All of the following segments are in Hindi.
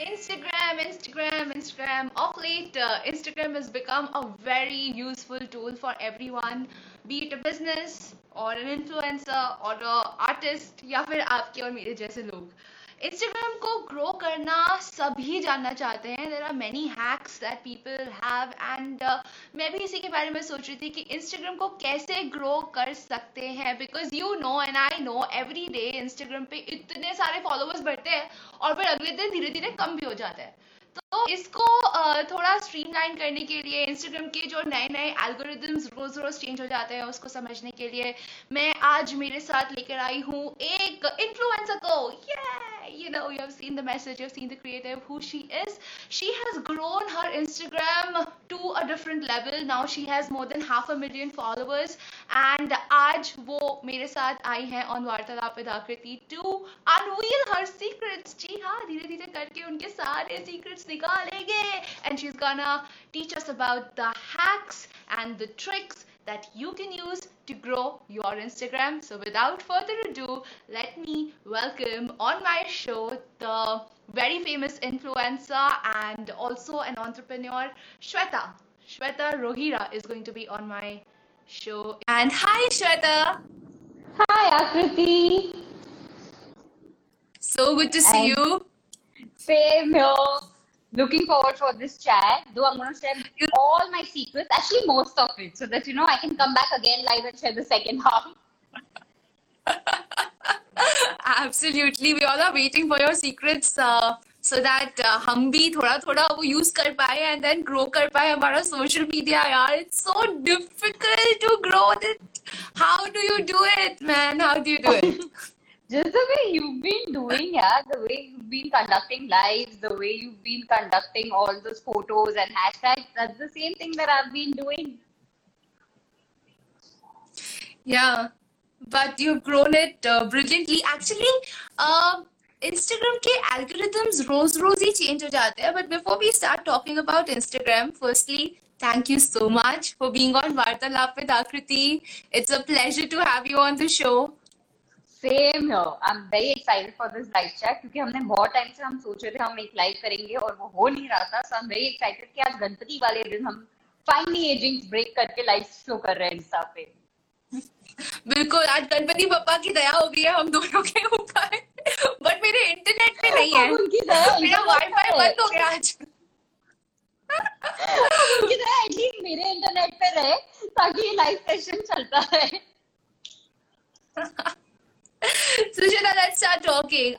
Instagram, Instagram, Instagram. Of late, uh, Instagram has become a very useful tool for everyone, be it a business or an influencer or an artist या फिर आपके और मेरे जैसे लोग इंस्टाग्राम को ग्रो करना सभी जानना चाहते हैं। There are many hacks that people have and मैं भी इसी के बारे में सोच रही थी कि इंस्टाग्राम को कैसे ग्रो कर सकते हैं। Because you know and I know every day Instagram पे इतने सारे फॉलोअर्स बढ़ते हैं और फिर अगले दिन धीरे धीरे कम भी हो जाते हैं। तो इसको थोड़ा स्ट्रीमलाइन करने के लिए इंस्टाग्राम के जो नए नए एल्गोरिदम्स रोज रोज चेंज हो जाते हैं उसको समझने के लिए मैं आज मेरे साथ लेकर आई हूँ एक इन्फ्लुएंसर को। you know you have seen the message you've seen the creative who she is. She has grown her instagram to a different level. Now she has more than half a million followers. And aaj wo mere sath aayi hai on vartalap with akriti to unveil her secrets. Ji ha dheere dheere karke unke sare secrets nikalenge. And she's gonna teach us about the hacks and the tricks that you can use to grow your Instagram. So without further ado, let me welcome on my show the very famous influencer and also an entrepreneur, Shweta. Shweta Rohira is going to be on my show. And hi, Shweta. Hi, Akriti. So good to see and you. Same here looking forward for this chat. Though I'm going to share all my secrets, actually most of it, so that you know I can come back again live and share the second half. Absolutely, we all are waiting for your secrets. Uh, so that uh, हम भी थोड़ा थोड़ा वो यूज कर पाए एंड देन ग्रो कर पाए हमारा सोशल मीडिया यार it's so difficult to grow it how do you do it man how do you do it just the way you've been doing, yeah, the way you've been conducting lives, the way you've been conducting all those photos and hashtags, that's the same thing that I've been doing. Yeah, but you've grown it uh, brilliantly. Actually, uh, Instagram के algorithms रोज रोज ही change हो जाते हैं. But before we start talking about Instagram, firstly, thank you so much for being on Vartalap with Akriti. It's a pleasure to have you on the show. Same I am very excited for this live chat क्योंकि हमने बहुत टाइम से हम सोच रहे थे हम एक लाइव करेंगे और वो हो नहीं रहा था। So I am very excited कि आज गणपति वाले दिन हम फाइनली एजिंग ब्रेक करके लाइव शो कर रहे हैं इंस्टा पे। बिल्कुल आज गणपति पापा की दया हो गई है हम दोनों के ऊपर। बट मेरे इंटरनेट पे नहीं है। उनकी दया मेरा वाईफाई बंद हो गया आज। उनकी दया एटलीस्ट मेरे इंटरनेट पे रहे ताकि ये लाइव सेशन चलता रहे।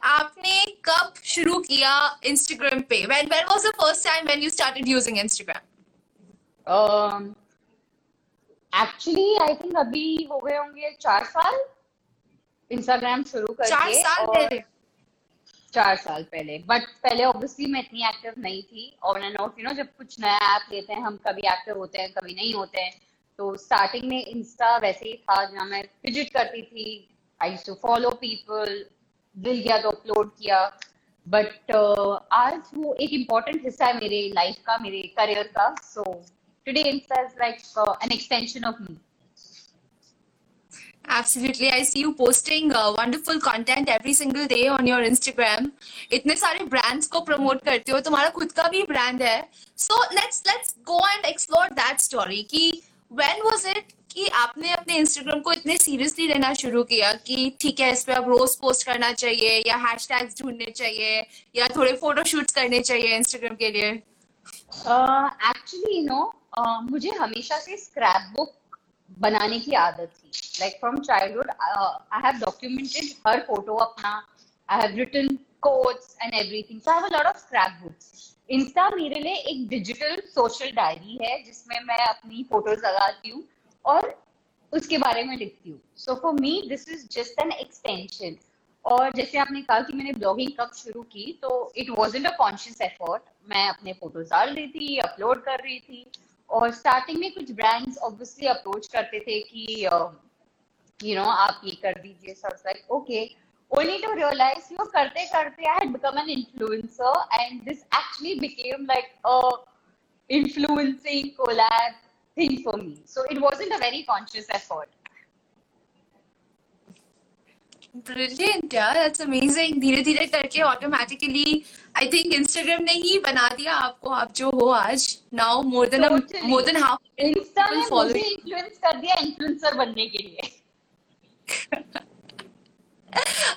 आपने कब शुरू किया इंस्टाग्राम पे? When when was the first time when you started using Instagram actually I think अभी हो गए होंगे चार साल। इंस्टाग्राम शुरू करके चार साल पहले? चार साल पहले। बट पहले ऑब्वियसली मैं इतनी एक्टिव नहीं थी। On and off you know जब कुछ नया ऐप लेते हैं हम कभी एक्टिव होते हैं कभी नहीं होते हैं तो स्टार्टिंग में इंस्टा वैसे ही था जहाँ मैं विज़िट करती थी I use to follow people दिल गया तो अपलोड किया बट uh, आज वो एक इम्पोर्टेंट हिस्सा है मेरे लाइफ का मेरे करियर का so today Insta is like an extension of me Absolutely. I see you posting uh, wonderful content every single day on your Instagram. इतने सारे brands को promote करते हो तुम्हारा खुद का भी brand है So let's let's go and explore that story कि when was it कि आपने अपने इंस्टाग्राम को इतने सीरियसली लेना शुरू किया कि ठीक है, इस पे आप रोज पोस्ट करना चाहिए या हैशटैग्स ढूँढने चाहिए या थोड़े फ़ोटो शूट्स करने चाहिए इंस्टाग्राम के लिए? एक्चुअली यू नो मुझे हमेशा से स्क्रैप बुक बनाने की आदत थी। Like from childhood I have documented her photo अपना। I have written codes and everything so I have a lot of scrap books Insta मेरे लिए एक डिजिटल सोशल डायरी है, जिसमें मैं अपनी फ़ोटोज़ लगाती हूँ। और उसके बारे में लिखती हूँ। So for me this is just an extension और जैसे आपने कहा कि मैंने ब्लॉगिंग कब शुरू की तो it was a conscious effort मैं अपने फ़ोटोज़ डाल रही थी अपलोड कर रही थी। और स्टार्टिंग में कुछ ब्रांड्स ऑब्वियसली अप्रोच करते थे कि यू नो आप ये कर दीजिए सब like okay only to realize, you know karte karte i had become an influencer and this actually became like thing for me. So it wasn't a very conscious effort. Brilliant यार दैट्स अमेजिंग धीरे धीरे करके ऑटोमेटिकली आई थिंक इंस्टाग्राम ने ही बना दिया आपको आप जो हो आज now more than Totally. More than half Insta ने follow मुझे you. इन्फ्लुएंस कर दिया इन्फ्लुएंसर बनने के लिए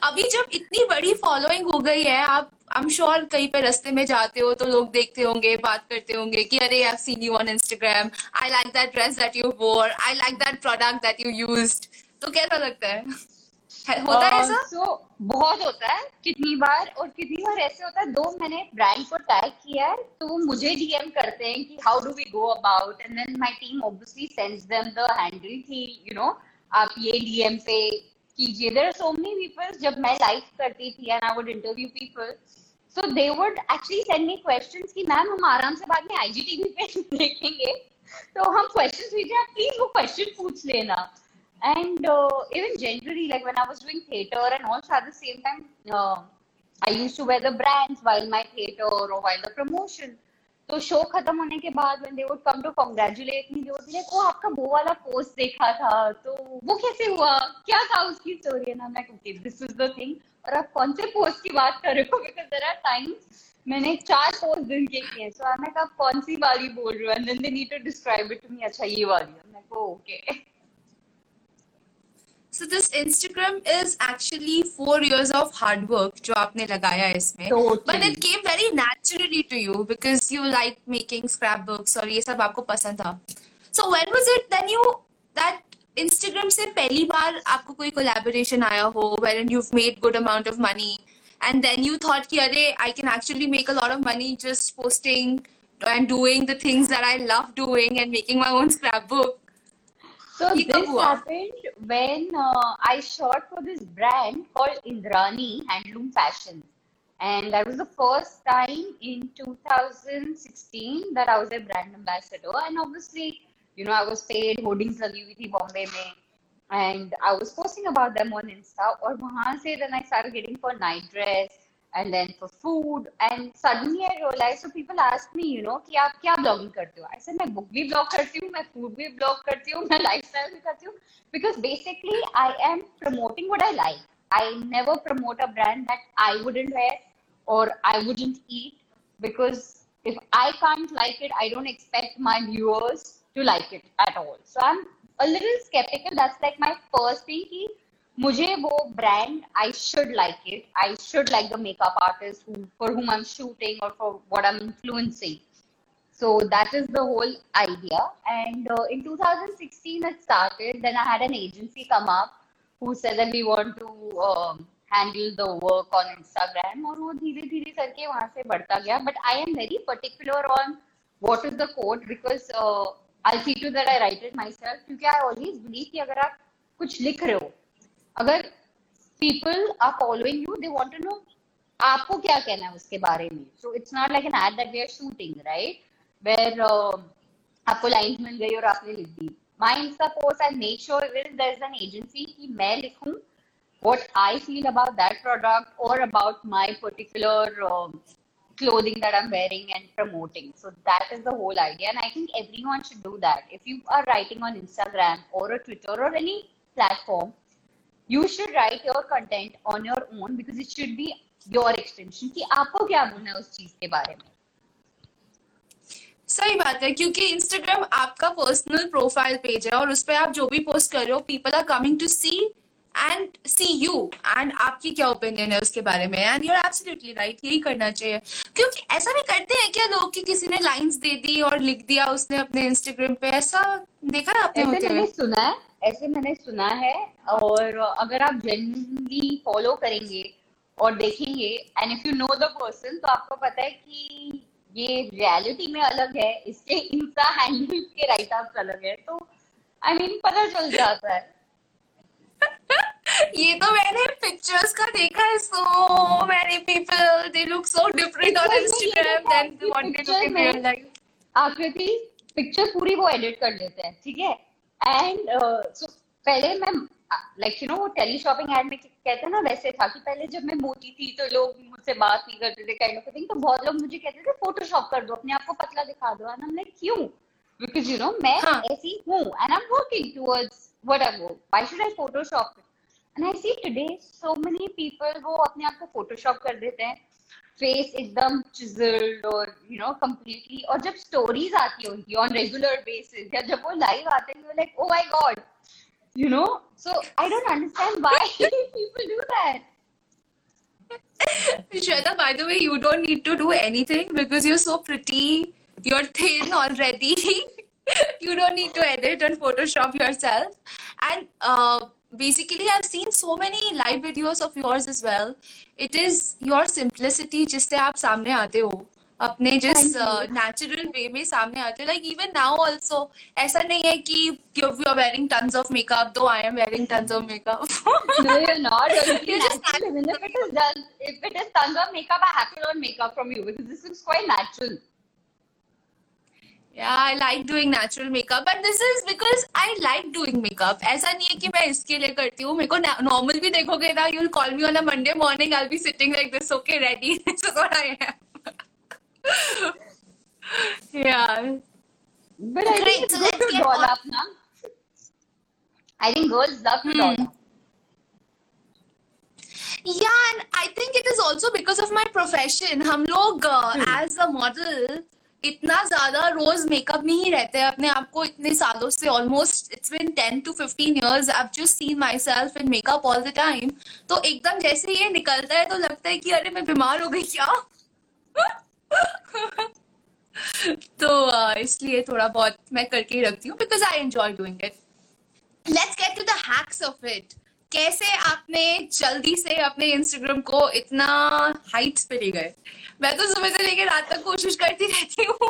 अभी जब इतनी बड़ी फॉलोइंग हो गई है आप आई एम श्योर कहीं पे रास्ते में जाते हो तो लोग देखते होंगे बात करते होंगे कि अरे I seen you on Instagram I like that dress that you wore I like that product that you used तो कैसा लगता है? होता है ऐसा? सो बहुत होता है। कितनी बार और कितनी बार ऐसे होता है। दो मैंने ब्रांड को टैग किया है तो वो मुझे डीएम करते हैं कि how do we go about and then my team obviously sends them the handle कि यू नो आप ये डीएम पे कीजिए। देर सो मेनी पीपल जब मैं लाइव करती थी and I would interview people so they would actually send me question की मैम हम आराम से बाद में आईजीटीवी पे देखेंगे। तो हम क्वेश्चन भेजे प्लीज़ वो क्वेश्चन पूछ लेना। And even generally like when I was doing theatre and also at the same time I use to wear the brands while my theatre और वाइल द प्रमोशन तो शो खत्म होने के बाद when they would come to congratulate me they would like oh आपका वो वाला पोस्ट देखा था। तो वो कैसे हुआ? क्या था उसकी स्टोरी ना मैं कहती दिस इज़ द थिंग और आप कौन से पोस्ट की बात कर रहे हो? बिकॉज़ देयर आर टाइम्स मैंने चार पोस्ट दिन के किए सो आई लाइक आप कौन सी वाली बोल रहे हो? And then they need to describe it to me अच्छा ये वाली. मैं को okay So this Instagram is actually four years of hard work जो आपने लगाया है इसमें Totally. but it came very naturally to you because you like making scrapbooks और ये सब आपको पसंद था so when was it then you that Instagram से पहली बार आपको कोई collaboration आया हो wherein you've made good amount of money and then you thought कि अरे I can actually make a lot of money just posting and doing the things that I love doing and making my own scrapbook So ये कब this हुआ? happened when uh, I shot for this brand called Indrani Handloom Fashion. And that was the first time in 2016 that I was a brand ambassador. And obviously, you know, I was paid, hoardings लगी हुई थी बॉम्बे में. And I was posting about them on Insta. और वहाँ से then I started getting for night dress And then for food. And suddenly I realized, so people asked me, you know, कि आप क्या blogging करते हो? I said, मैं book भी blog करती हूँ, मैं food भी blog करती हूँ, मैं lifestyle भी करती हूँ. Because basically I am promoting what I like. I never promote a brand that I wouldn't wear or I wouldn't eat because if I can't like it, I don't expect my viewers to like it at all. So I'm a little skeptical. That's like my first thing. कि मुझे वो brand I should like it I should like the makeup artist for whom I am shooting और for what I am influencing so that is the whole idea and in 2016 it started then I had an agency come up who said that we want to handle the work on Instagram और वो धीरे धीरे करके वहाँ से बढ़ता गया. But I am very particular on what is the code because I see to that I write it my self क्योंकि आई ऑलवेज बिलीव कि अगर आप कुछ लिख रहे हो अगर people are following you they want to know आपको क्या कहना है उसके बारे में। So it's not like an ad that we are shooting right where आपको लाइन्स मिल गई और आपने लिख दी। Mind suppose I make sure will there is an agency कि मैं लिखूं what I feel about that product और about my particular clothing that I am wearing and promoting so that is the whole idea and I think every one should do that if you are writing on Instagram और ट्विटर और any platform you should write your content on your own because it should be your extension कि आपको क्या बोलना है उस चीज़ के बारे में? सही बात है क्योंकि इंस्टाग्राम आपका पर्सनल प्रोफ़ाइल पेज है और उस पर आप जो भी पोस्ट कर रहे हो people are coming to see and see you and आपकी क्या ओपिनियन है उसके बारे में? एंड यूर एब्सोल्युटली राइट यही करना चाहिए। क्योंकि ऐसा भी करते हैं क्या लोग कि किसी ने लाइंस दे दी और लिख दिया उसने अपने इंस्टाग्राम पे? ऐसा देखा है आपने सुना है। ऐसे मैंने सुना है और अगर आप जेन्युइनली फॉलो करेंगे और देखेंगे and if you know the person तो आपको पता है कि ये रियलिटी में अलग है इसके इंस्टा हैंडल के राइट आउट अलग है तो आई I मीन mean, पता चल जाता है। ये तो मैंने पिक्चर्स का देखा है so many people they look so different on Instagram then what they look in real life Aakriti picture पूरी वो एडिट कर लेते हैं ठीक है? एंड सो पहले मैं लाइक यू नो वो टेली शॉपिंग एड में कहते हैं ना वैसे था कि पहले जब मैं मोटी थी तो लोग मुझसे बात नहीं करते थे काइंड ऑफ़ थिंग तो बहुत लोग मुझे कहते थे फोटोशॉप कर दो अपने आप को पतला दिखा दो. एंड लाइक क्यों? बिकॉज़ यू नो मैं हाँ. ऐसी हूँ and I am working towards whatever why should I photoshop and I see today so many people वो अपने आप को फोटोशॉप कर देते हैं फेस एकदम चिजल्ड और यू नो कंप्लीटली और जब स्टोरीज आती है उनकी ऑन रेगुलर बेसिस या जब वो लाइव आते हैं like oh my god you know so i don't understand why people do that Shweta, by the way, you don't need to do anything because you're so pretty. You're thin already. you don't need to edit and Photoshop yourself. And uh, basically, I've seen so many live videos of yours as well. It is your simplicity जिससे आप सामने आते हो अपने जिस. नेचुरल वे में सामने आते हो लाइक इवन नाउ ऑल्सो ऐसा नहीं है कि you are wearing tons of makeup though I am wearing tons of makeup just natural even it is done if it is tons of makeup i have to learn makeup from you because this looks quite natural Yeah, I like doing natural makeup and this is because I like doing makeup. ऐसा नहीं है कि मैं इसके लिए करती हूँ मेरे को नॉर्मल भी देखोगे ना you'll call me on a Monday morning I'll be sitting like this okay ready this is what I am. yeah. but i Great, think it's so good let's to get doll on- up na i think girls love to doll Hmm. up Yeah, and I think it is also because of my profession. हम लोग एज अ मॉडल इतना ज़्यादा रोज मेकअप में ही रहते हैं अपने आप को इतने सालों से almost it's been ten to fifteen years I just seen my self in makeup all the time तो एकदम जैसे ये निकलता है तो लगता है कि अरे मैं बीमार हो गई क्या? तो इसलिए थोड़ा बहुत मैं करके ही रखती हूँ because I enjoy doing it let's get to the hacks of it कैसे आपने जल्दी से अपने इंस्टाग्राम को इतना हाइट्स पे ले गए? मैं तो सुबह से लेकर रात तक कोशिश करती रहती हूँ।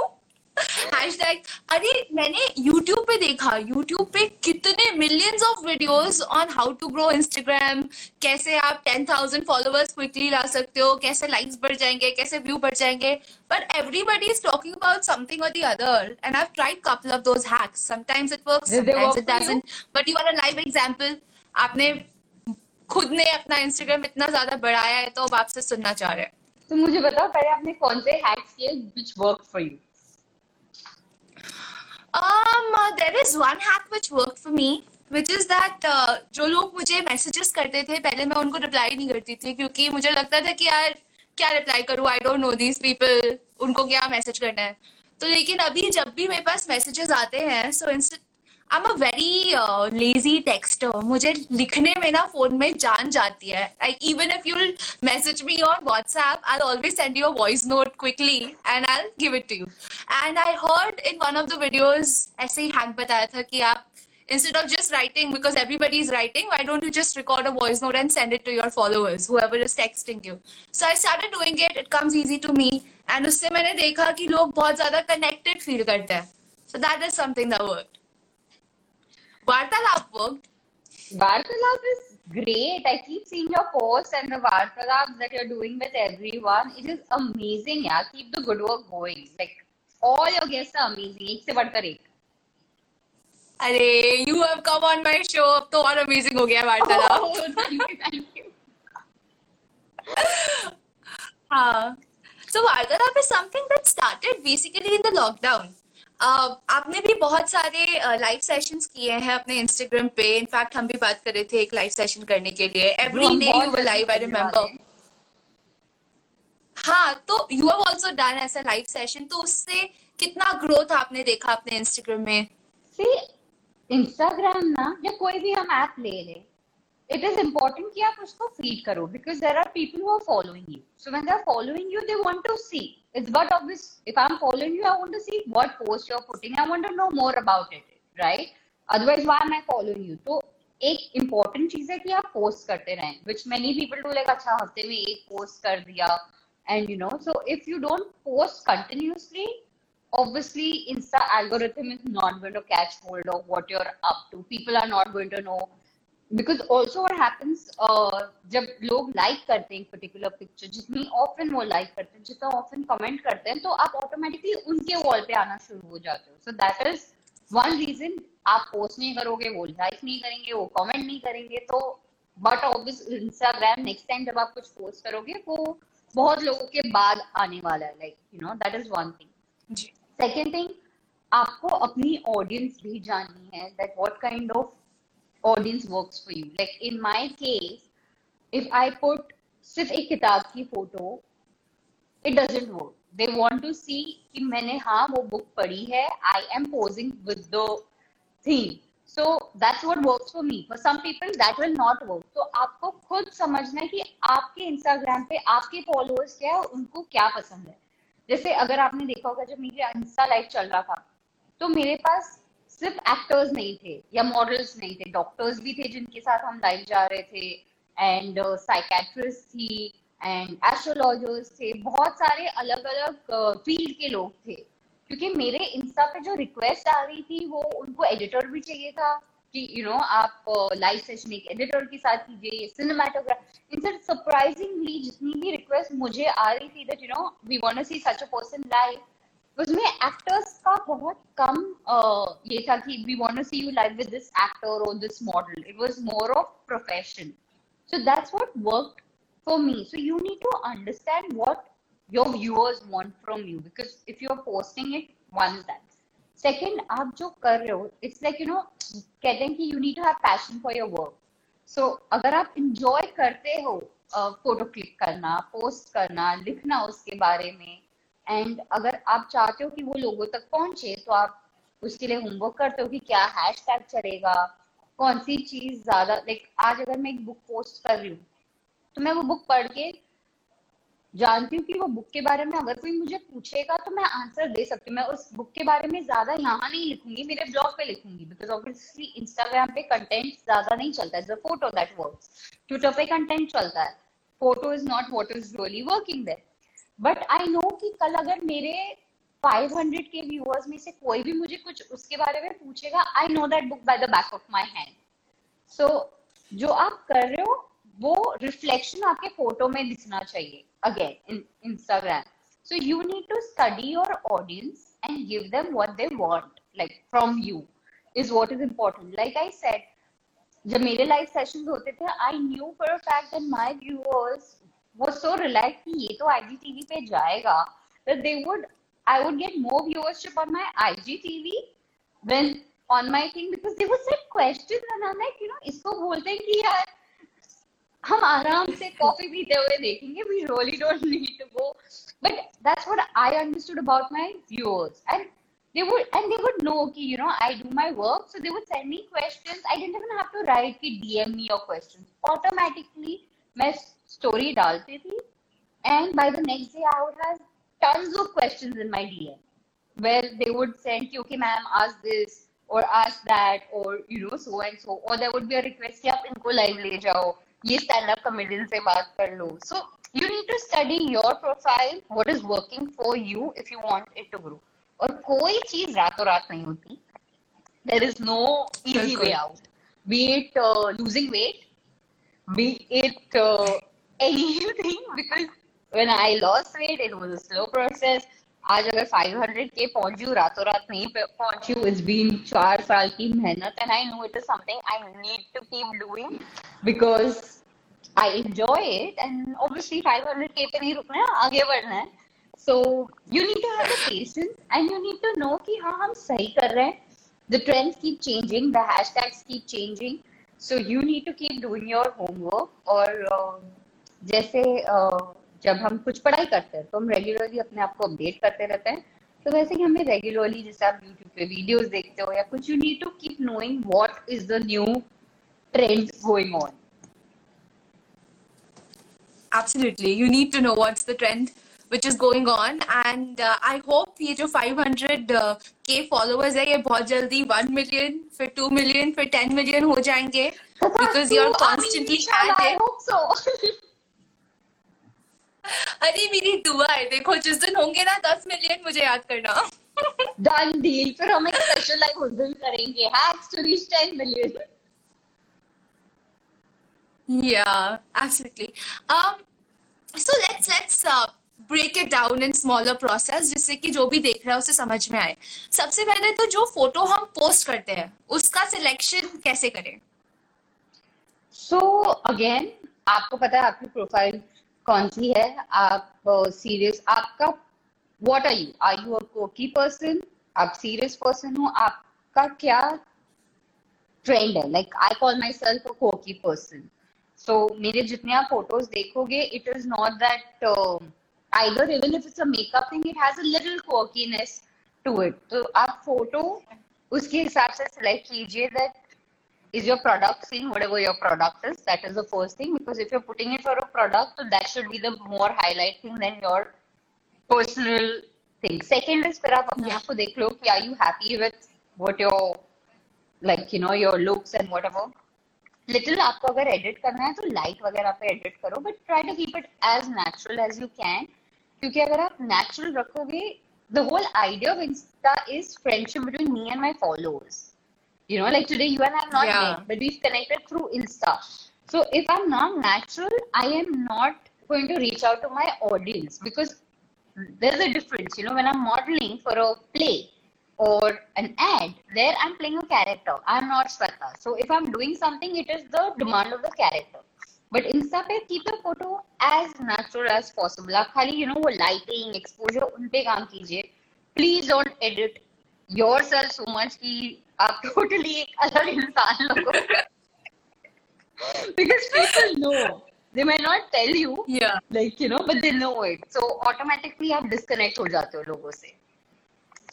अरे मैंने यूट्यूब पे देखा यूट्यूब पे कितने millions of videos on how to grow Instagram कैसे आप टेन थाउज़ेंड फॉलोअर्स क्विकली ला सकते हो कैसे लाइक्स बढ़ जाएँगे कैसे व्यू बढ़ जाएँगे। But everybody is talking about something और the other and I tried couple of those hacks but you are a live example आपने खुद ने अपना इंस्टाग्राम इतना ज़्यादा बढ़ाया है तो अब आपसे सुनना चाह रहे हैं। तो मुझे बताओ पहले आपने कौन से हैक्स किए which worked for you? Um, uh, there is one hack which worked for me, which is that uh, जो लोग मुझे मैसेजेस करते थे पहले मैं उनको रिप्लाई नहीं करती थी क्योंकि मुझे लगता था कि यार क्या रिप्लाई करूँ? I don't know these people उनको क्या मैसेज करना है? तो लेकिन अभी जब भी मेरे पास मैसेजेस आते हैं so instant I am a very lazy texter मुझे लिखने में ना फ़ोन में जान जाती है even if you message me on WhatsApp I always send you a voice note quickly and I give it to you and I heard in one of the videos ऐसे ही हैक बताया था कि आप instead of just writing because everybody is writing why don't you just record a voice note and send it to your followers whoever is texting you so i started doing it it comes easy to me and उससे मैंने देखा कि लोग बहुत ज़्यादा connected feel करते हैं so that is something that worked वार्तालाप worked Vartalap is great. I keep seeing your posts and the Vartalaps that you're doing with everyone. It is amazing, yeah. Keep the good work going. Like all your guests are amazing. एक से बढ़कर एक. अरे you have come on my show अब तो और amazing हो गया वार्तालाप Oh. हाँ so वार्तालाप is something that started basically in the lockdown uh, आपने भी बहुत सारे लाइव सेशंस किए हैं अपने इंस्टाग्राम पे। इनफैक्ट हम भी बात कर रहे थे एक लाइव सेशन करने के लिए। Every day you were live I remember हाँ। तो यू हैव आल्सो डन ऐसा लाइव सेशन तो उससे कितना ग्रोथ आपने देखा अपने इंस्टाग्राम में? See, Instagram ना या कोई भी हम ऐप ले ले it is important कि आप उसको feed करो because there are people who are following you. So when they are following you, they want to see. It's but obvious. If I'm following you, I want to see what post you're putting. I want to know more about it, right? Otherwise, why am I following you? तो एक important चीज है कि आप post करते रहें, which many people do like अच्छा हफ्ते में एक post कर दिया, and you know, so if you don't post continuously, obviously insta algorithm is not going to catch hold of what you're up to people are not going to know because also what happens जब लोग लाइक करते हैं पर्टिकुलर पिक्चर जितनी ऑफन वो लाइक करते हैं जितना ऑफन कमेंट करते हैं तो आप ऑटोमेटिकली उनके वॉल पे आना शुरू हो जाते हो। So that is one reason आप पोस्ट नहीं करोगे वो लाइक नहीं करेंगे वो कमेंट नहीं करेंगे तो but obvious Instagram next time जब आप कुछ पोस्ट करोगे वो बहुत लोगों के बाद आने वाला है like you know that is one thing second thing आपको अपनी ऑडियंस भी जाननी है that what kind of audience works for you. Like in my case, if I put सिर्फ़ एक किताब की photo it doesn't work they want to see कि मैंने हाँ वो बुक पढ़ी है I am posing with the theme so that's what works for me for some people that will not work तो आपको खुद समझना है कि आपके इंस्टाग्राम पे आपके फॉलोअर्स क्या है उनको क्या पसंद है। जैसे अगर आपने देखा होगा जब मेरी इंस्टा लाइव चल रहा था तो मेरे पास सिर्फ़ एक्टर्स नहीं थे या मॉडल्स नहीं थे डॉक्टर्स भी थे जिनके साथ हम लाइव जा रहे थे एंड साइकेट्रिस्ट uh, थी एंड एस्ट्रोलॉजर्स थे बहुत सारे अलग अलग फ़ील्ड uh, के लोग थे। क्योंकि मेरे इंस्टा पे जो रिक्वेस्ट आ रही थी वो उनको एडिटर भी चाहिए था कि यू you नो know, आप लाइव uh, सेशन एक एडिटर के साथ कीजिए सिनेमाटोग्राफ इन सरप्राइजिंगली जितनी भी रिक्वेस्ट मुझे आ रही थी that you know we want to see such a person live उसमें एक्टर्स का बहुत कम uh, ये था कि we want to see you live with this actor और this model it was more of profession so that's what worked for me so you need to understand what your viewers want from you because if you are posting it one that second आप जो कर रहे हो इट्स लाइक यू नो कहते हैं कि you need to have passion for your work so अगर आप इंजॉय करते हो फ़ोटो क्लिक करना पोस्ट करना लिखना उसके बारे में एंड अगर आप चाहते हो कि वो लोगों तक पहुँचे तो आप उसके लिए होमवर्क करते हो कि क्या हैश टैग चलेगा, कौन सी चीज़ ज़्यादा लाइक आज अगर मैं एक बुक पोस्ट कर रही हूँ तो मैं वो बुक पढ़ के जानती हूँ कि वो बुक के बारे में अगर कोई मुझे पूछेगा तो मैं आंसर दे सकती हूँ। मैं उस बुक के बारे में ज़्यादा यहाँ नहीं लिखूँगी, मेरे ब्लॉग पे लिखूँगी बिकॉज़ ऑब्वियसली इंस्टाग्राम पे कंटेंट ज़्यादा नहीं चलता है फ़ोटो दैट वर्क्स ट्विटर पे कंटेंट चलता है। Photo is not what is really working there but I know कि कल अगर मेरे 500 के व्यूअर्स में से कोई भी मुझे कुछ उसके बारे में पूछेगा I know that book by the back of my hand so जो आप कर रहे हो, वो रिफ्लेक्शन आपके फ़ोटो में दिखना चाहिए again Instagram so you need to study your audience and give them what they want like from you is what is important like I said जब मेरे लाइव सेशन होते थे I knew for fact that viewers वो सो रिलैक्स कि ये तो आईजीटीवी पे जाएगा that they would I would get more viewership on my IGTV than on my thing because they would set questions and I'm like, you know, इसको बोलते हैं कि यार हम आराम से कॉफ़ी पीते हुए देखेंगे we really don't need to go but that's what I understood about my viewers and they would and they would know कि you know I do my work so they would send me questions I didn't even have to write कि DM me your questions automatically मैं स्टोरी डालती थी and by the next day I would have tons of questions in my DM where they would send क्योंकि मैम आस्क दिस और आस्क दैट और you know so and so और there would be a request कि आप इनको लाइव ले जाओ ये स्टैंड अप कॉमेडियन से बात कर लो. So you need to study your profile what is working for you if you want it to grow और कोई चीज़ रातों रात नहीं होती. There is no easy way out be it losing weight be it anything because when I lost weight, it was a slow process. आज अगर 500 के पहुंची हूँ रातों रात नहीं पहुंची हूँ इट्स बीन चार साल की मेहनत and I know it is something I need to keep doing because I enjoy it and obviously 500 के पे नहीं रुकना है आगे बढ़ना है so you need to have the patience and you need to know कि हाँ हम सही कर रहे हैं the trends keep changing the hashtags keep changing so you need to keep doing your homework or uh, जैसे जब हम कुछ पढ़ाई करते हैं तो हम रेगुलरली अपने आप को अपडेट करते रहते हैं। तो वैसे ही हमें रेगुलरली जैसे आप यूट्यूब पे वीडियोस देखते हो या कुछ you need to keep knowing what is the new trend going on absolutely you need to know what's the trend which is going on and I hope ये जो 500 के फॉलोअर्स है ये बहुत जल्दी 1 मिलियन फिर 2 मिलियन फिर 10 मिलियन हो जाएँगे because you are constantly I hope so अरे मेरी दुआ है देखो जिस दिन होंगे ना दस मिलियन मुझे याद करना। डन डील फिर हम एक स्पेशल लाइव उस दिन करेंगे। Hacks to reach 10 million yeah absolutely. Um so let's let's uh, break it down in smaller process जिससे कि जो भी देख रहा है उसे समझ में आए। सबसे पहले तो जो फ़ोटो हम पोस्ट करते हैं उसका सिलेक्शन कैसे करें? सो so, अगेन आपको पता है आपकी प्रोफ़ाइल कौन सी है? आप सीरियस आपका what are you are you a kooky person आप सीरियस पर्सन हो? आपका क्या ट्रेंड है? Like I call myself a kooky person so मेरे जितने आप फ़ोटोज़ देखोगे it is not that either even if it's a makeup thing, it has a little quirkiness to it. तो आप फ़ोटो उसके हिसाब से सिलेक्ट कीजिए that is your product seeing whatever your product is that is the first thing because if you're putting it for a product so that should be the more highlight thing than your personal thing second is फिर आप अपने आप को देख लो कि are you happy with what your like you know your looks and whatever little आपको अगर edit करना है तो light वगैरह पे edit करो but try to keep it as natural as you can क्योंकि अगर आप natural रखोगे the whole idea of Insta is friendship between me and my followers you know like today you and I have not Yeah. met but we've connected through Insta so if I'm not natural I am not going to reach out to my audience because there's a difference you know when I'm modeling for a play or an ad, there I'm playing a character. I'm not Sweta. So if I'm doing something, it is the demand of the character. But Insta पे keep the photo as natural as possible. आप खाली you know वो lighting, exposure उन पे काम कीजिए. Please don't edit yourself so much कि आप totally एक अलग इंसान लगो. because people know. They might not tell you, Yeah. like you know, but they know it. So automatically आप disconnect हो जाते हो लोगों से.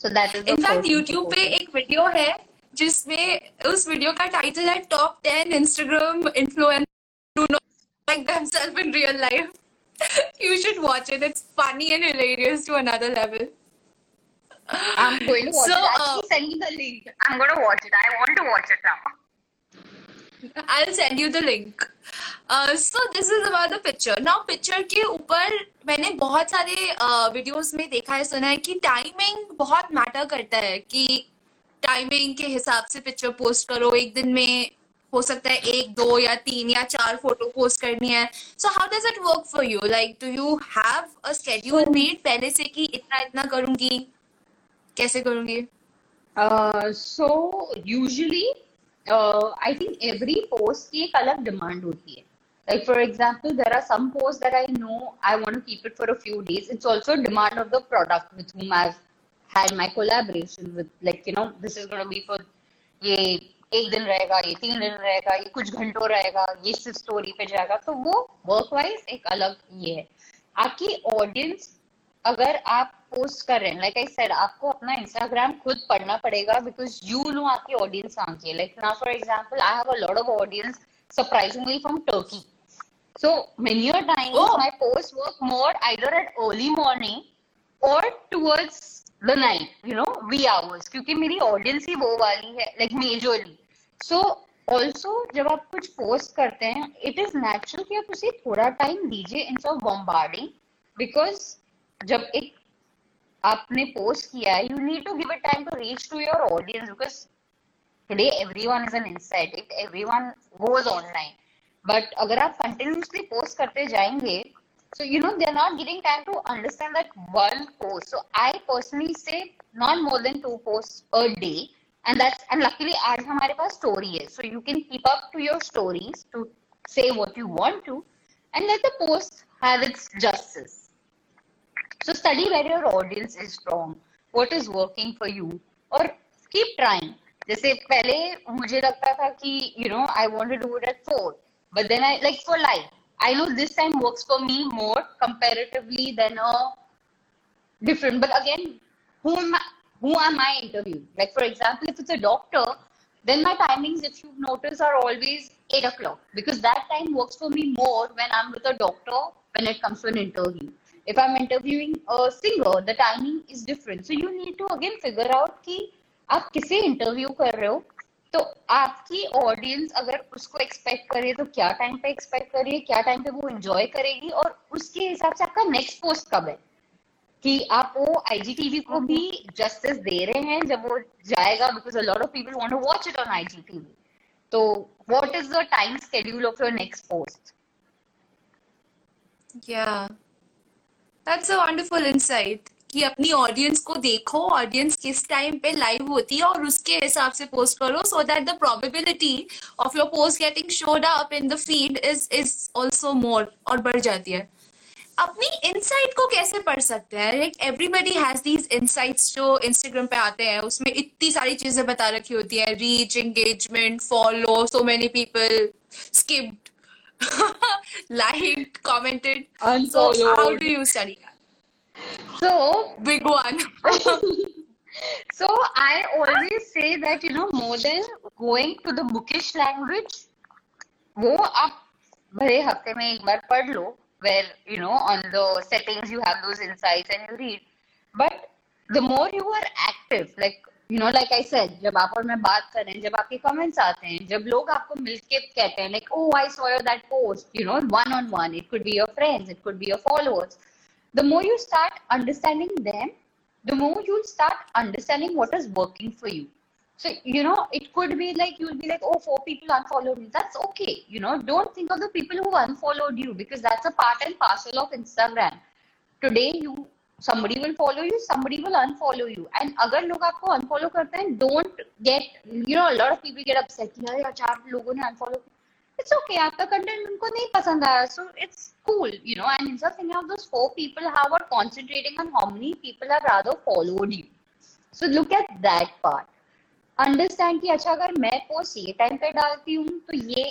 So that is thing to YouTube पे एक वीडियो है जिसमें उस वीडियो का टाइटल है top ten Instagram influencer like themselves in real life you should watch it it's funny and hilarious to another level I'm going to watch So, it. uh, send me the link. I'm going to watch it. I want to watch it now. I'll send you the link. Uh, so this is about the picture. Now picture के ऊपर मैंने बहुत सारे वीडियोस में देखा है सुना है कि टाइमिंग बहुत मैटर करता है कि टाइमिंग के हिसाब से पिक्चर पोस्ट करो एक दिन में हो सकता है एक दो या तीन या चार फ़ोटो पोस्ट करनी है so how does it work for you like do you have a schedule made पहले से कि इतना इतना करूँगी कैसे करूँगी Uh, usually, uh, I think every post की एक अलग demand होती है. Like for example, there are some posts that I know I want to keep it for a few days. It's also demand of the product with whom I've had my collaboration with. Like you know, this is gonna be for ये एक दिन रहेगा, ये तीन दिन रहेगा, ये कुछ घंटों रहेगा, ये सिर्फ़ स्टोरी पे जाएगा. तो वो वर्क वाइज एक अलग ये है. आपकी ऑडियंस अगर आप पोस्ट कर रहे हैं लाइक आई सेड आपको अपना इंस्टाग्राम खुद पढ़ना पड़ेगा बिकॉज़ यू नो आपकी ऑडियंस कहाँ की है. Like now for example I have a lot of audience surprisingly from Turkey so many a times Oh. my posts work more either at early morning or towards the night you know wee hours क्योंकि मेरी ऑडियंस ही वो वाली है लाइक मेजरली सो ऑल्सो जब आप कुछ पोस्ट करते हैं इट इज़ नेचुरल कि आप उसे थोड़ा टाइम दीजिए इन ऑफ़ बॉम्बार्डिंग बिकॉज़ जब एक आपने पोस्ट किया you need to give it time to reach to your audience because today everyone is an inside it everyone goes online but अगर आप कंटिन्यूसली पोस्ट करते जाएँगे so you know they are not giving time to understand that one post so I personally say not more than two post a day and that's and luckily आज हमारे पास स्टोरी है. So you can keep up to your stories to say what you want to and let the post have its justice so study where your audience is from, what is working for you, और keep trying. जैसे पहले मुझे लगता था कि you know I want to do it at four, but then I like for life. I know this time works for me more comparatively than a different. But again, who am I, who am I interviewing? Like for example, if it's a doctor, then my timings, if you've noticed, are always eight o'clock because that time works for me more when I'm with a doctor when it comes to an interview. If I'm interviewing a singer, the timing is different. So you need to again figure out कि आप किसे इंटरव्यू कर रहे हो? तो आपकी ऑडियंस अगर उसको एक्सपेक्ट करे तो क्या टाइम पे एक्सपेक्ट करिए क्या टाइम पे वो एंजॉय करेगी? और उसके हिसाब से आपका नेक्स्ट पोस्ट कब है? कि आप वो आईजीटीवी को भी जस्टिस दे रहे हैं जब वो जाएगा because a lot of people want to watch it on IGTV तो what is the time schedule of your next post Yeah, that's a wonderful insight कि अपनी ऑडियंस को देखो ऑडियंस किस टाइम पे लाइव होती है और उसके हिसाब से पोस्ट करो so that the probability of your post getting showed up in the feed is is also more और बढ़ जाती है। अपनी इनसाइट को कैसे पढ़ सकते हैं? Like everybody has these insights जो इंस्टाग्राम पे आते हैं, उसमें इतनी सारी चीज़ें बता रखी होती है reach engagement follow so many people skipped liked commented Unfollowed. so how do you study that So big one So I always say that you know more than going to the bookish language, वो आप भले हफ्ते में एक बार पढ़ लो where you know on the settings you have those insights and you read, but the more you are active, like you know like I said, जब आप और मैं बात कर रहे हैं, जब आपके comments आते हैं, जब लोग आपको मिलके कहते हैं like oh I saw your that post, you know one on one, it could be your friends, it could be your followers. The more you start understanding them, the more you'll start understanding what is working for you. So, you know, it could be like you'll be like, oh, four people unfollowed me. That's okay. You know, don't think of the people who unfollowed you because that's a part and parcel of Instagram. Today, you somebody will follow you, somebody will unfollow you. And अगर लोग आपको unfollow करते हैं, don't get, you know, a lot of people get upset. यार यार चार लोगों ने unfollow it's okay आपका content उनको नहीं पसंद आया so it's cool you know and instead of thinking of those four people how are concentrating on how many people have rather followed you so look at that part understand कि अच्छा अगर मैं पोस्ट ये टाइम पे डालती हूँ तो ये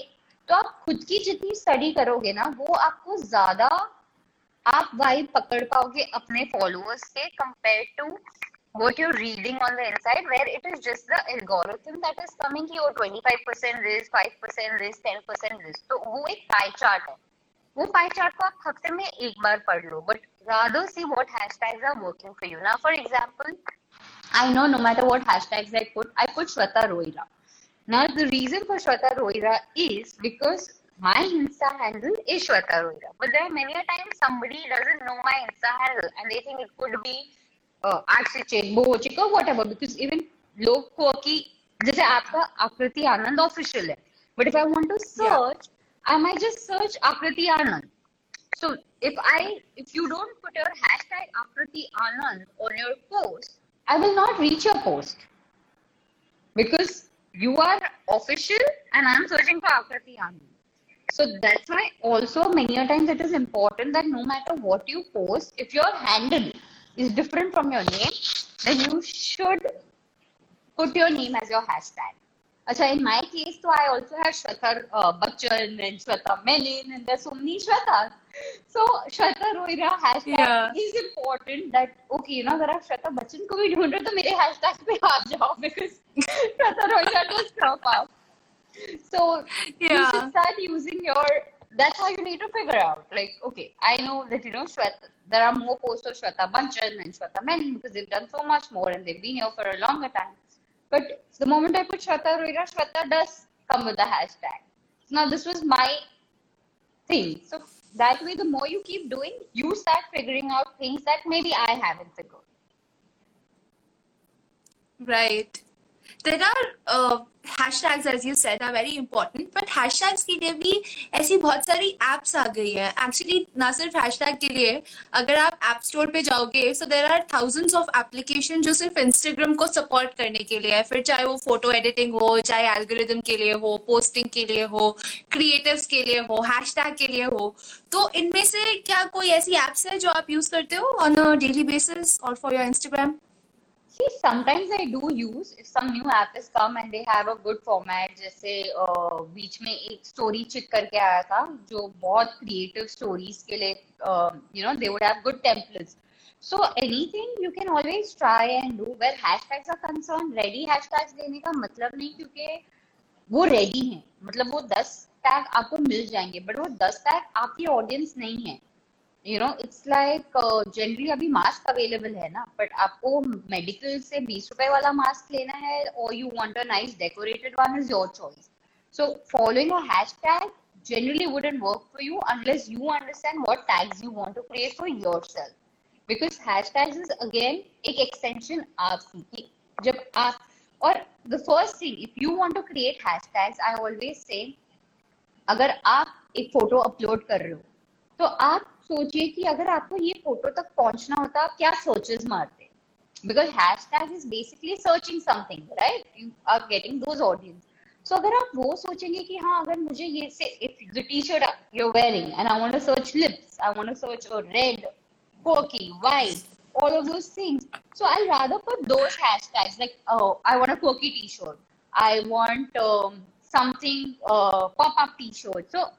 तो आप खुद की जितनी स्टडी करोगे ना वो आपको ज़्यादा आप वाइब पकड़ पाओगे अपने फॉलोअर्स से compare to what you're reading on the inside where it is just the algorithm that is coming वो पाई चार्ट है। को आप हफ़्ते में एक बार पढ़ लो but rather see what hashtags are working for you ना for example I know no matter what hashtags I could I could Shweta Rohira ना the reason for Shweta Rohira is because my Insta handle is Shweta Roira but there are many a times somebody doesn't know my Insta handle and they think it could be XC check boho check whatever because even लोग को कि जैसे आपका आकृति आनंद ऑफिशियल है but if I want to search I might just search Aakriti Anand so if i if you don't put your hashtag akriti anand on your post i will not reach your post because you are official and i'm searching for akriti anand So that's why also many a times it is important that no matter what you post if your handle is different from your name, then you should put your name as your hashtag. Acha, in my case, so I also have Shweta uh, Bachchan and Shweta Melin and there's so many Shwetas. So Shweta Roira hashtag yeah. is important that okay, you know, अगर आप श्वेता बच्चन को भी ढूंढ रहे तो मेरे hashtag पे आ जाओ because Shweta Roira does crop up. So yeah. you should start using your that's how you need to figure out. Like, okay, I know that you know Shweta, there are more posts of Shweta Banchan and Shweta Menon because they've done so much more and they've been here for a longer time. But the moment I put Shweta Roira, Shweta does come with the hashtag. Now this was my thing. So that way, the more you keep doing, you start figuring out things that maybe I haven't figured. Right. There are uh, hashtags as you said are very important but hashtags के लिए भी ऐसी बहुत सारी एप्स आ गई है। एक्चुअली ना सिर्फ़ हैशटैग के लिए अगर आप ऐप स्टोर पे जाओगे so there are thousands of application जो सिर्फ़ इंस्टाग्राम को सपोर्ट करने के लिए है। फिर चाहे वो फ़ोटो एडिटिंग हो चाहे एल्गोरिदम के लिए हो पोस्टिंग के लिए हो क्रिएटिव्स के लिए हो हैशटैग के लिए हो तो इनमें से क्या कोई ऐसी एप्स है जो आप यूज़ करते हो ऑन अ डेली बेसिस और for your Instagram See, sometimes I do use if some new app is come and they have a good format. जैसे बीच में एक स्टोरी चिक करके आया था जो बहुत क्रिएटिव स्टोरीज के लिए you know they would have good templates. So anything you can always try and do. Where hashtags are concerned, ready hashtags देने का मतलब नहीं क्योंकि वो ready हैं मतलब वो दस टैग आपको मिल जाएँगे बट वो दस टैग आपकी ऑडियंस नहीं है you know it's like generally अभी मास्क अवेलेबल है ना बट आपको मेडिकल से बीस रुपए वाला मास्क लेना है और you want a nice decorated one is your choice so following a hashtag generally wouldn't work for you unless you understand what tags you want to create for yourself because hashtags is again एक extension आपकी जब आप और the first thing if you want to create hashtags I always say अगर आप एक फ़ोटो अपलोड कर रहे हो तो आप सोचिए कि अगर आपको ये फ़ोटो तक पहुँचना होता आप क्या सर्चेस मारते? Because hashtag is basically searching something right you are getting those audience so अगर आप वो सोचेंगे कि हाँ अगर मुझे ये say if the T shirt you wearing and I want to search lips I want to search red quirky white all of those things. So i'll rather put those hashtags like oh i want a quirky t-shirt. I want um, something uh, pop-up t-shirt. So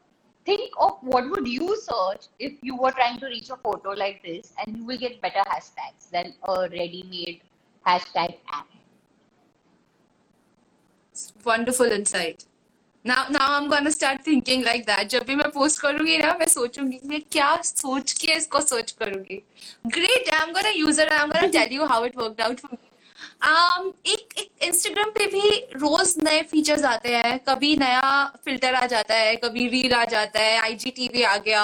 think of what would you search if you were trying to reach a photo like this and you will get better hashtags than a ready-made hashtag app wonderful insight now now i'm gonna start thinking like that जब भी मैं पोस्ट करूंगी ना मैं सोचूंगी मैं क्या सोच के इसको सर्च करूंगी great i'm gonna use it i'm gonna tell you how it worked out for me Um, एक एक इंस्टाग्राम पे भी रोज नए फीचर्स आते हैं कभी नया फ़िल्टर आ जाता है कभी रील आ जाता है आईजीटीवी आ गया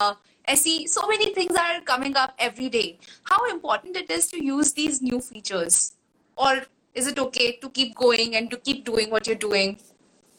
ऐसी so many things are coming up every day how important it is to use these new features or is it okay to keep going and to keep doing what you're doing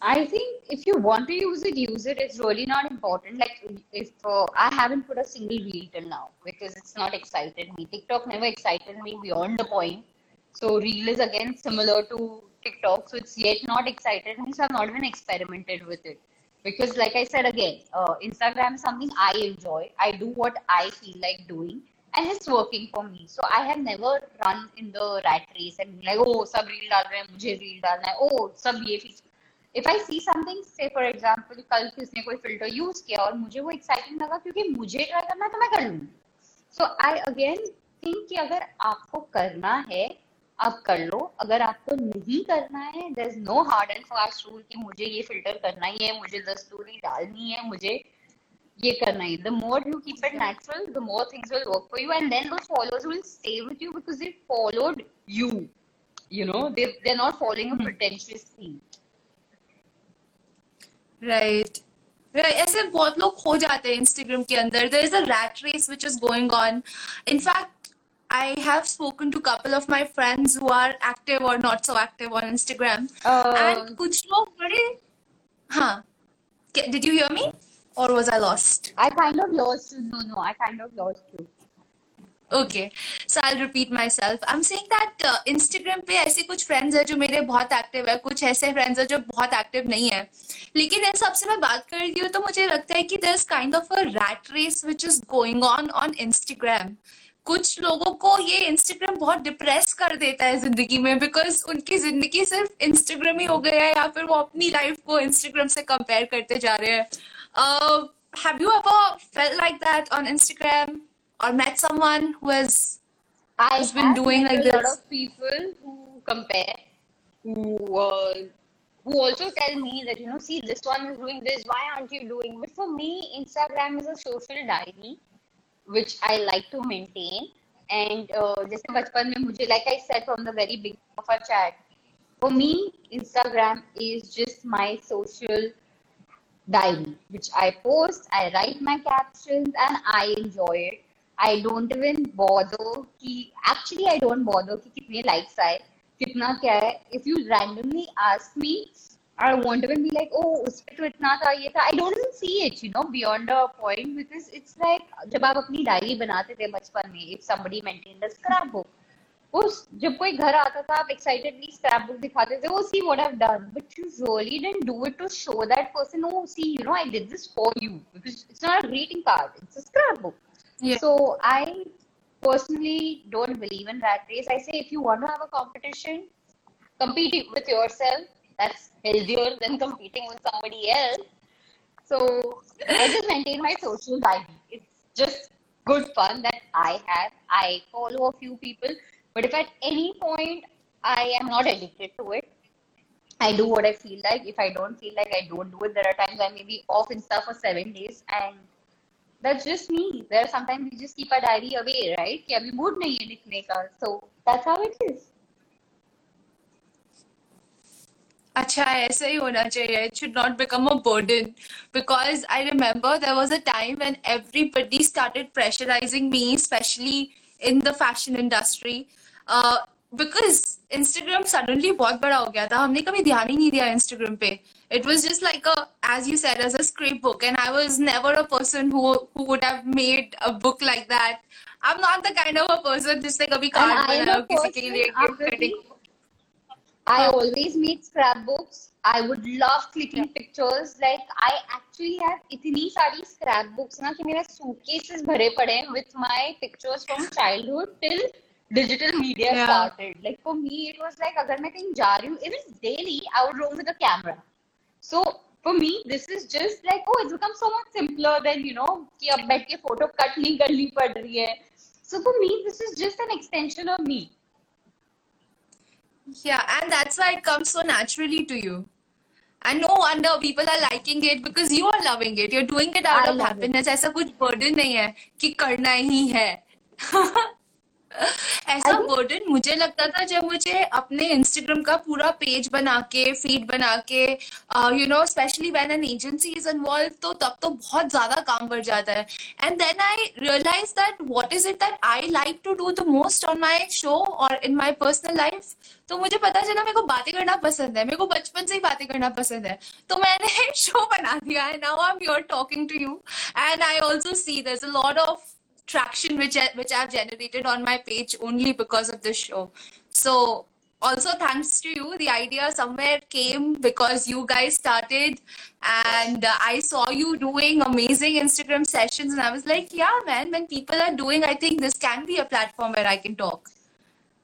I think if you want to use it, use it. It's really not important. Like if uh, I haven't put a single reel till now because it's not excited me. TikTok never excited me beyond the point. So reel is again similar to TikTok. So it's yet not excited me. So I've not even experimented with it because, like I said again, uh, Instagram is something I enjoy. I do what I feel like doing and it's working for me. So I have never run in the rat race and like, oh, sub reel dal rahe hain, mujhe reel dalna hai. Oh, sab ye feature. If I see something, say for example, कल किसने कोई filter use किया और मुझे वो exciting लगा क्योंकि मुझे try करना है तो मैं कर लूँगी. So I again think कि अगर आपको करना है आप कर लो। अगर आपको नहीं करना है there is no hard and fast rule कि मुझे ये फ़िल्टर करना ही है मुझे दस्तूरी डालनी है मुझे ये करना ही the more you keep it natural the more things will work for you and then those followers will stay with you because they followed you you know they they are not following a pretentious thing right ऐसे बहुत लोग हो जाते हैं इंस्टाग्राम के अंदर। There is a race which is going on in fact I have spoken to couple of my friends who are active or not so active on Instagram. uh, and कुछ लोग बड़े हाँ did you hear me or was I lost? I kind of lost you no no I kind of lost you Okay, so I'll repeat myself. I'm saying that uh, Instagram पे ऐसे कुछ friends है जो मेरे बहुत active है कुछ ऐसे friends है जो बहुत active नहीं है लेकिन इन सबसे मैं बात कर रही हूँ तो मुझे लगता है कि there's kind of a rat race which is going on on Instagram. कुछ लोगों को ये इंस्टाग्राम बहुत डिप्रेस कर देता है ज़िंदगी में बिकॉज़ उनकी ज़िंदगी सिर्फ़ इंस्टाग्राम ही हो गया है या फिर वो अपनी लाइफ को इंस्टाग्राम से कंपेयर करते जा रहे हैं have you ever fell like that on Instagram और met someone who has I have been doing like this of people who compare who Who also tell me that, you know, see, this one is doing this, why aren't you doing? But for me, Instagram is a social diary. which I like to maintain. And uh, जैसे बचपन में मुझे, like I said from the very beginning of our chat, for me, Instagram is just my social diary, which I post, I write my captions, and I enjoy it. I don't even bother कि actually I don't bother कि कितने likes आए कितना क्या है if you randomly ask me I won't even be like oh उस पे तो इतना था ये था I don't even see it you know beyond a point because it's like जब आप अपनी डायरी बनाते थे बचपन में if somebody maintained a scrapbook वो जब कोई घर आता था आप एक्साइटेडली स्क्रैप बुक दिखाते थे वो see what have done but you really didn't do it to show that person oh see you know I did this for you because it's not a greeting card it's a scrapbook Yeah. So I personally don't believe in rat race. I say if you want to have a competition, compete with yourself. that's healthier than competing with somebody else. So I just maintain my social life. It's just good fun that I have. I follow a few people, but if at any point I am not addicted to it, I do what I feel like. If I don't feel like, I don't do it. There are times I may be off Insta for seven days, and that's just me. There are sometimes we just keep our diary away, right? Yeah, we mood nahi hai likhne. So that's how it is. अच्छा ऐसे ही होना चाहिए should not become a burden because I remember there was a time when everybody started pressurizing me especially in the fashion industry uh, because Instagram suddenly बहुत बड़ा हो गया था हमने कभी ध्यान ही नहीं दिया Instagram पे it was just like a as you said as a scrapbook and I was never a person who who would have made a book like that I'm not the kind of a person जिसने कभी कार्ड बनाया हो किसी के लिए करने भी I हाँ always made scrapbooks. I would love clicking pictures. Like I actually have इतनी सारी scrapbooks ना कि मेरे suitcases भरे पड़े हैं with my pictures from childhood till digital media Yeah. started. Like for me, it was like अगर मैं कहीं जा रही हूँ, even daily, I would roam with a camera. So for me, this is just like oh, it's become so much simpler than you know कि अब बैठ के photo cut नहीं करनी पड़ रही है. So for me, this is just an extension of me. Yeah, and that's why it comes so naturally to you. And no wonder people are liking it because you are loving it. You're doing it out I of love it. happiness. ऐसा कुछ burden नहीं है कि करना ही है. ऐसा बर्डन मुझे लगता था जब मुझे अपने इंस्टाग्राम का पूरा पेज बना के फ़ीड बना के you know specially when an agency is involve तो तब तो बहुत ज़्यादा काम बढ़ जाता है। And then I realize that what is it that I like to do the most on my show और इन माय पर्सनल लाइफ तो मुझे पता चला मेरे को बातें करना पसंद है मेरे को बचपन से ही बातें करना पसंद है। तो मैंने शो बना दिया है now I am here talking to you and I also see there a lot of traction which I, which I've generated on my page only because of this show. So also thanks to you, the idea somewhere came because you guys started and uh, I saw you doing amazing Instagram sessions and I was like, yeah, man, when people are doing, I think this can be a platform where I can talk.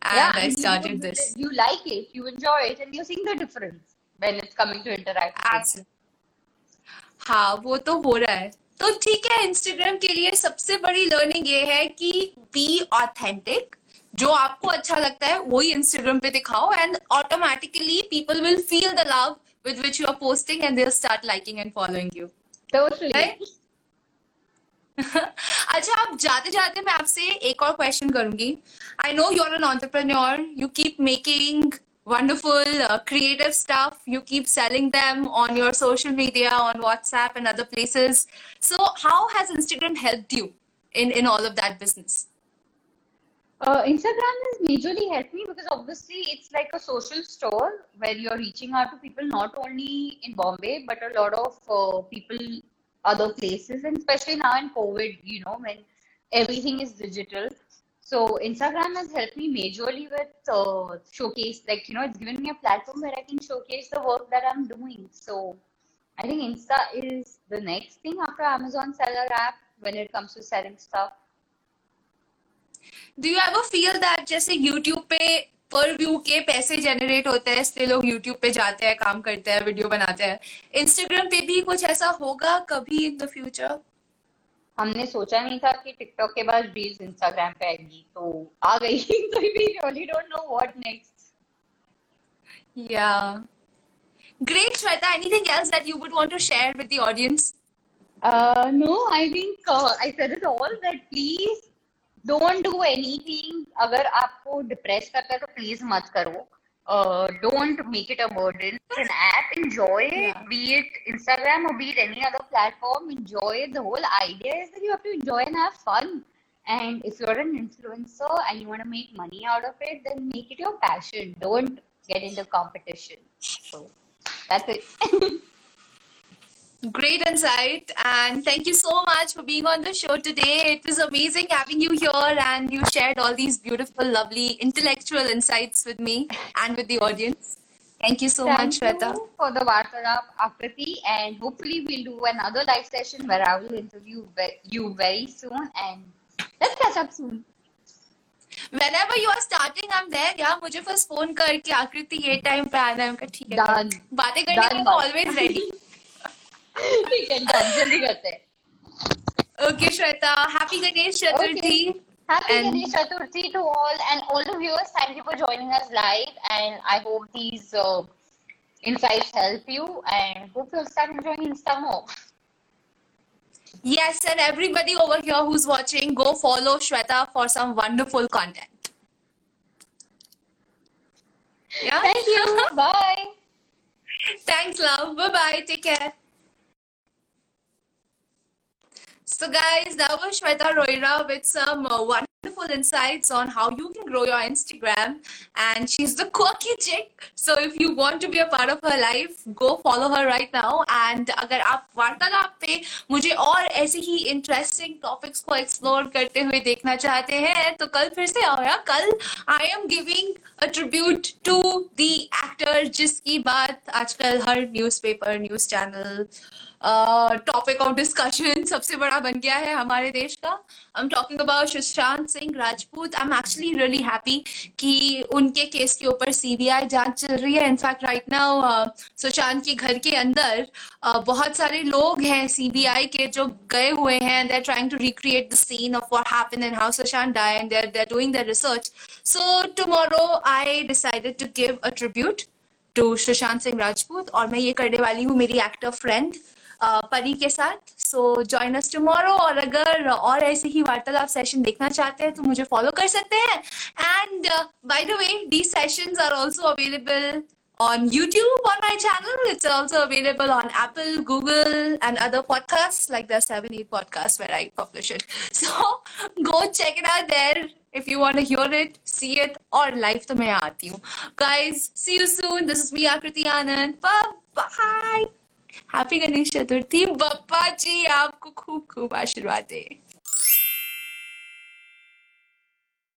Yeah, And I and you started this. you like it, you enjoy it, and you're seeing the difference when it's coming to interaction. Absolutely. हाँ वो तो हो रहा है तो ठीक है इंस्टाग्राम के लिए सबसे बड़ी लर्निंग ये है कि बी ऑथेंटिक जो आपको अच्छा लगता है वही इंस्टाग्राम पे दिखाओ and automatically people will feel the love with which you are posting and they start liking and following you. अच्छा आप जाते जाते मैं आपसे एक और क्वेश्चन करूँगी। I know you are an entrepreneur you keep making wonderful uh, creative stuff. You keep selling them on your social media on whatsapp and other places. So how has instagram helped you in in all of that business? Uh, Instagram has majorly helped me because obviously it's like a social store where you're reaching out to people not only in Bombay but a lot of uh, people other places. And especially now in COVID, you know, when everything is digital. So Instagram has helped me majorly with uh, showcase, like you know, it's given me a platform where I can showcase the work that I'm doing. So I think Insta is the next thing after Amazon Seller app when it comes to selling stuff. do you ever feel that जैसे YouTube पे पर व्यू के पैसे जनरेट होते हैं इसलिए लोग YouTube पे जाते हैं काम करते हैं वीडियो बनाते हैं Instagram पे भी कुछ ऐसा होगा कभी इन द फ्यूचर हमने सोचा नहीं था कि टिकटॉक के बाद रील्स इंस्टाग्राम पे आएगी तो आ गई। तो we really don't know what next yeah great Shweta anything else that you would want to share with the audience no I think I said it all that please don't do anything अगर आपको डिप्रेस करता है तो प्लीज़ मत करो। Uh, don't make it a burden. It's an app. Enjoy. Yeah. Be it Instagram or be it any other platform. Enjoy it. The whole idea is that you have to enjoy and have fun. And if you're an influencer and you want to make money out of it, then make it your passion. Don't get into competition. So that's it. Great insight. And thank you so much for being on the show today. It was amazing having you here and you shared all these beautiful, lovely intellectual insights with me and with the audience. Thank you so much, Thank Shweta. you for the Vartarap Akriti, and hopefully we'll do another live session where I will interview ve- you very soon, and let's catch up soon. Whenever you are starting, I'm there. Yeah, मुझे first phone करके आकृति ये time पे आना है मैं कहा, ठीक है Done. बातें करने Done, के लिए done. always ready. ठीक है डन जल्दी करते हैं Okay, Shweta. Happy Ganesh Chaturthi. Okay. Happy And- Ganesh Chaturthi to all and all the viewers. Thank you for joining us live, and I hope these uh, insights help you, and hope you'll start enjoying Insta more. Yes, and everybody over here who's watching, go follow Shweta for some wonderful content. Yeah. Thank you. Bye. Thanks, love. Bye bye. Take care. So, guys, that was Shweta Roira with some uh, wonderful insights on how you can grow your Instagram. And she's the quirky chick. So, if you want to be a part of her life, go follow her right now. And अगर आप वार्तालाप पे मुझे और ऐसे ही इंटरेस्टिंग टॉपिक्स को एक्सप्लोर करते हुए देखना चाहते हैं तो कल फिर से आओ यार कल I am giving a tribute to the actor जिसकी बात आजकल हर newspaper news channel topic of discussion सबसे बड़ा बन गया है हमारे देश का I am talking about Sushant Singh Rajput I am actually really happy कि उनके केस के ऊपर सीबीआई जाँच चल रही है। इनफैक्ट राइट नाउ सुशांत के घर के अंदर uh, बहुत सारे लोग हैं सीबीआई के जो गए हुए हैं they are trying to recreate the scene of what happened and how Sushant die and they are they are doing the research so tomorrow I decided to give a tribute to Sushant Singh Rajput और मैं ये करने वाली हूँ मेरी एक्टर फ्रेंड परी के साथ सो जॉइन अस टुमारो और अगर और ऐसे ही वार्तालाप सेशन देखना चाहते हैं तो मुझे फॉलो कर सकते हैं and by the way the sessions are also available on YouTube on my channel. It's also available on Apple, Google, and other podcasts like the 7 8 podcast where I publish it. So go check it out there if you want to hear it, see it, or live to हूँ. Guys, see you soon. This is me, Akriti Anand. Bye bye. Happy Ganesh Chaturthi. Bappa ji आपको खूब खूब आशीर्वाद। दे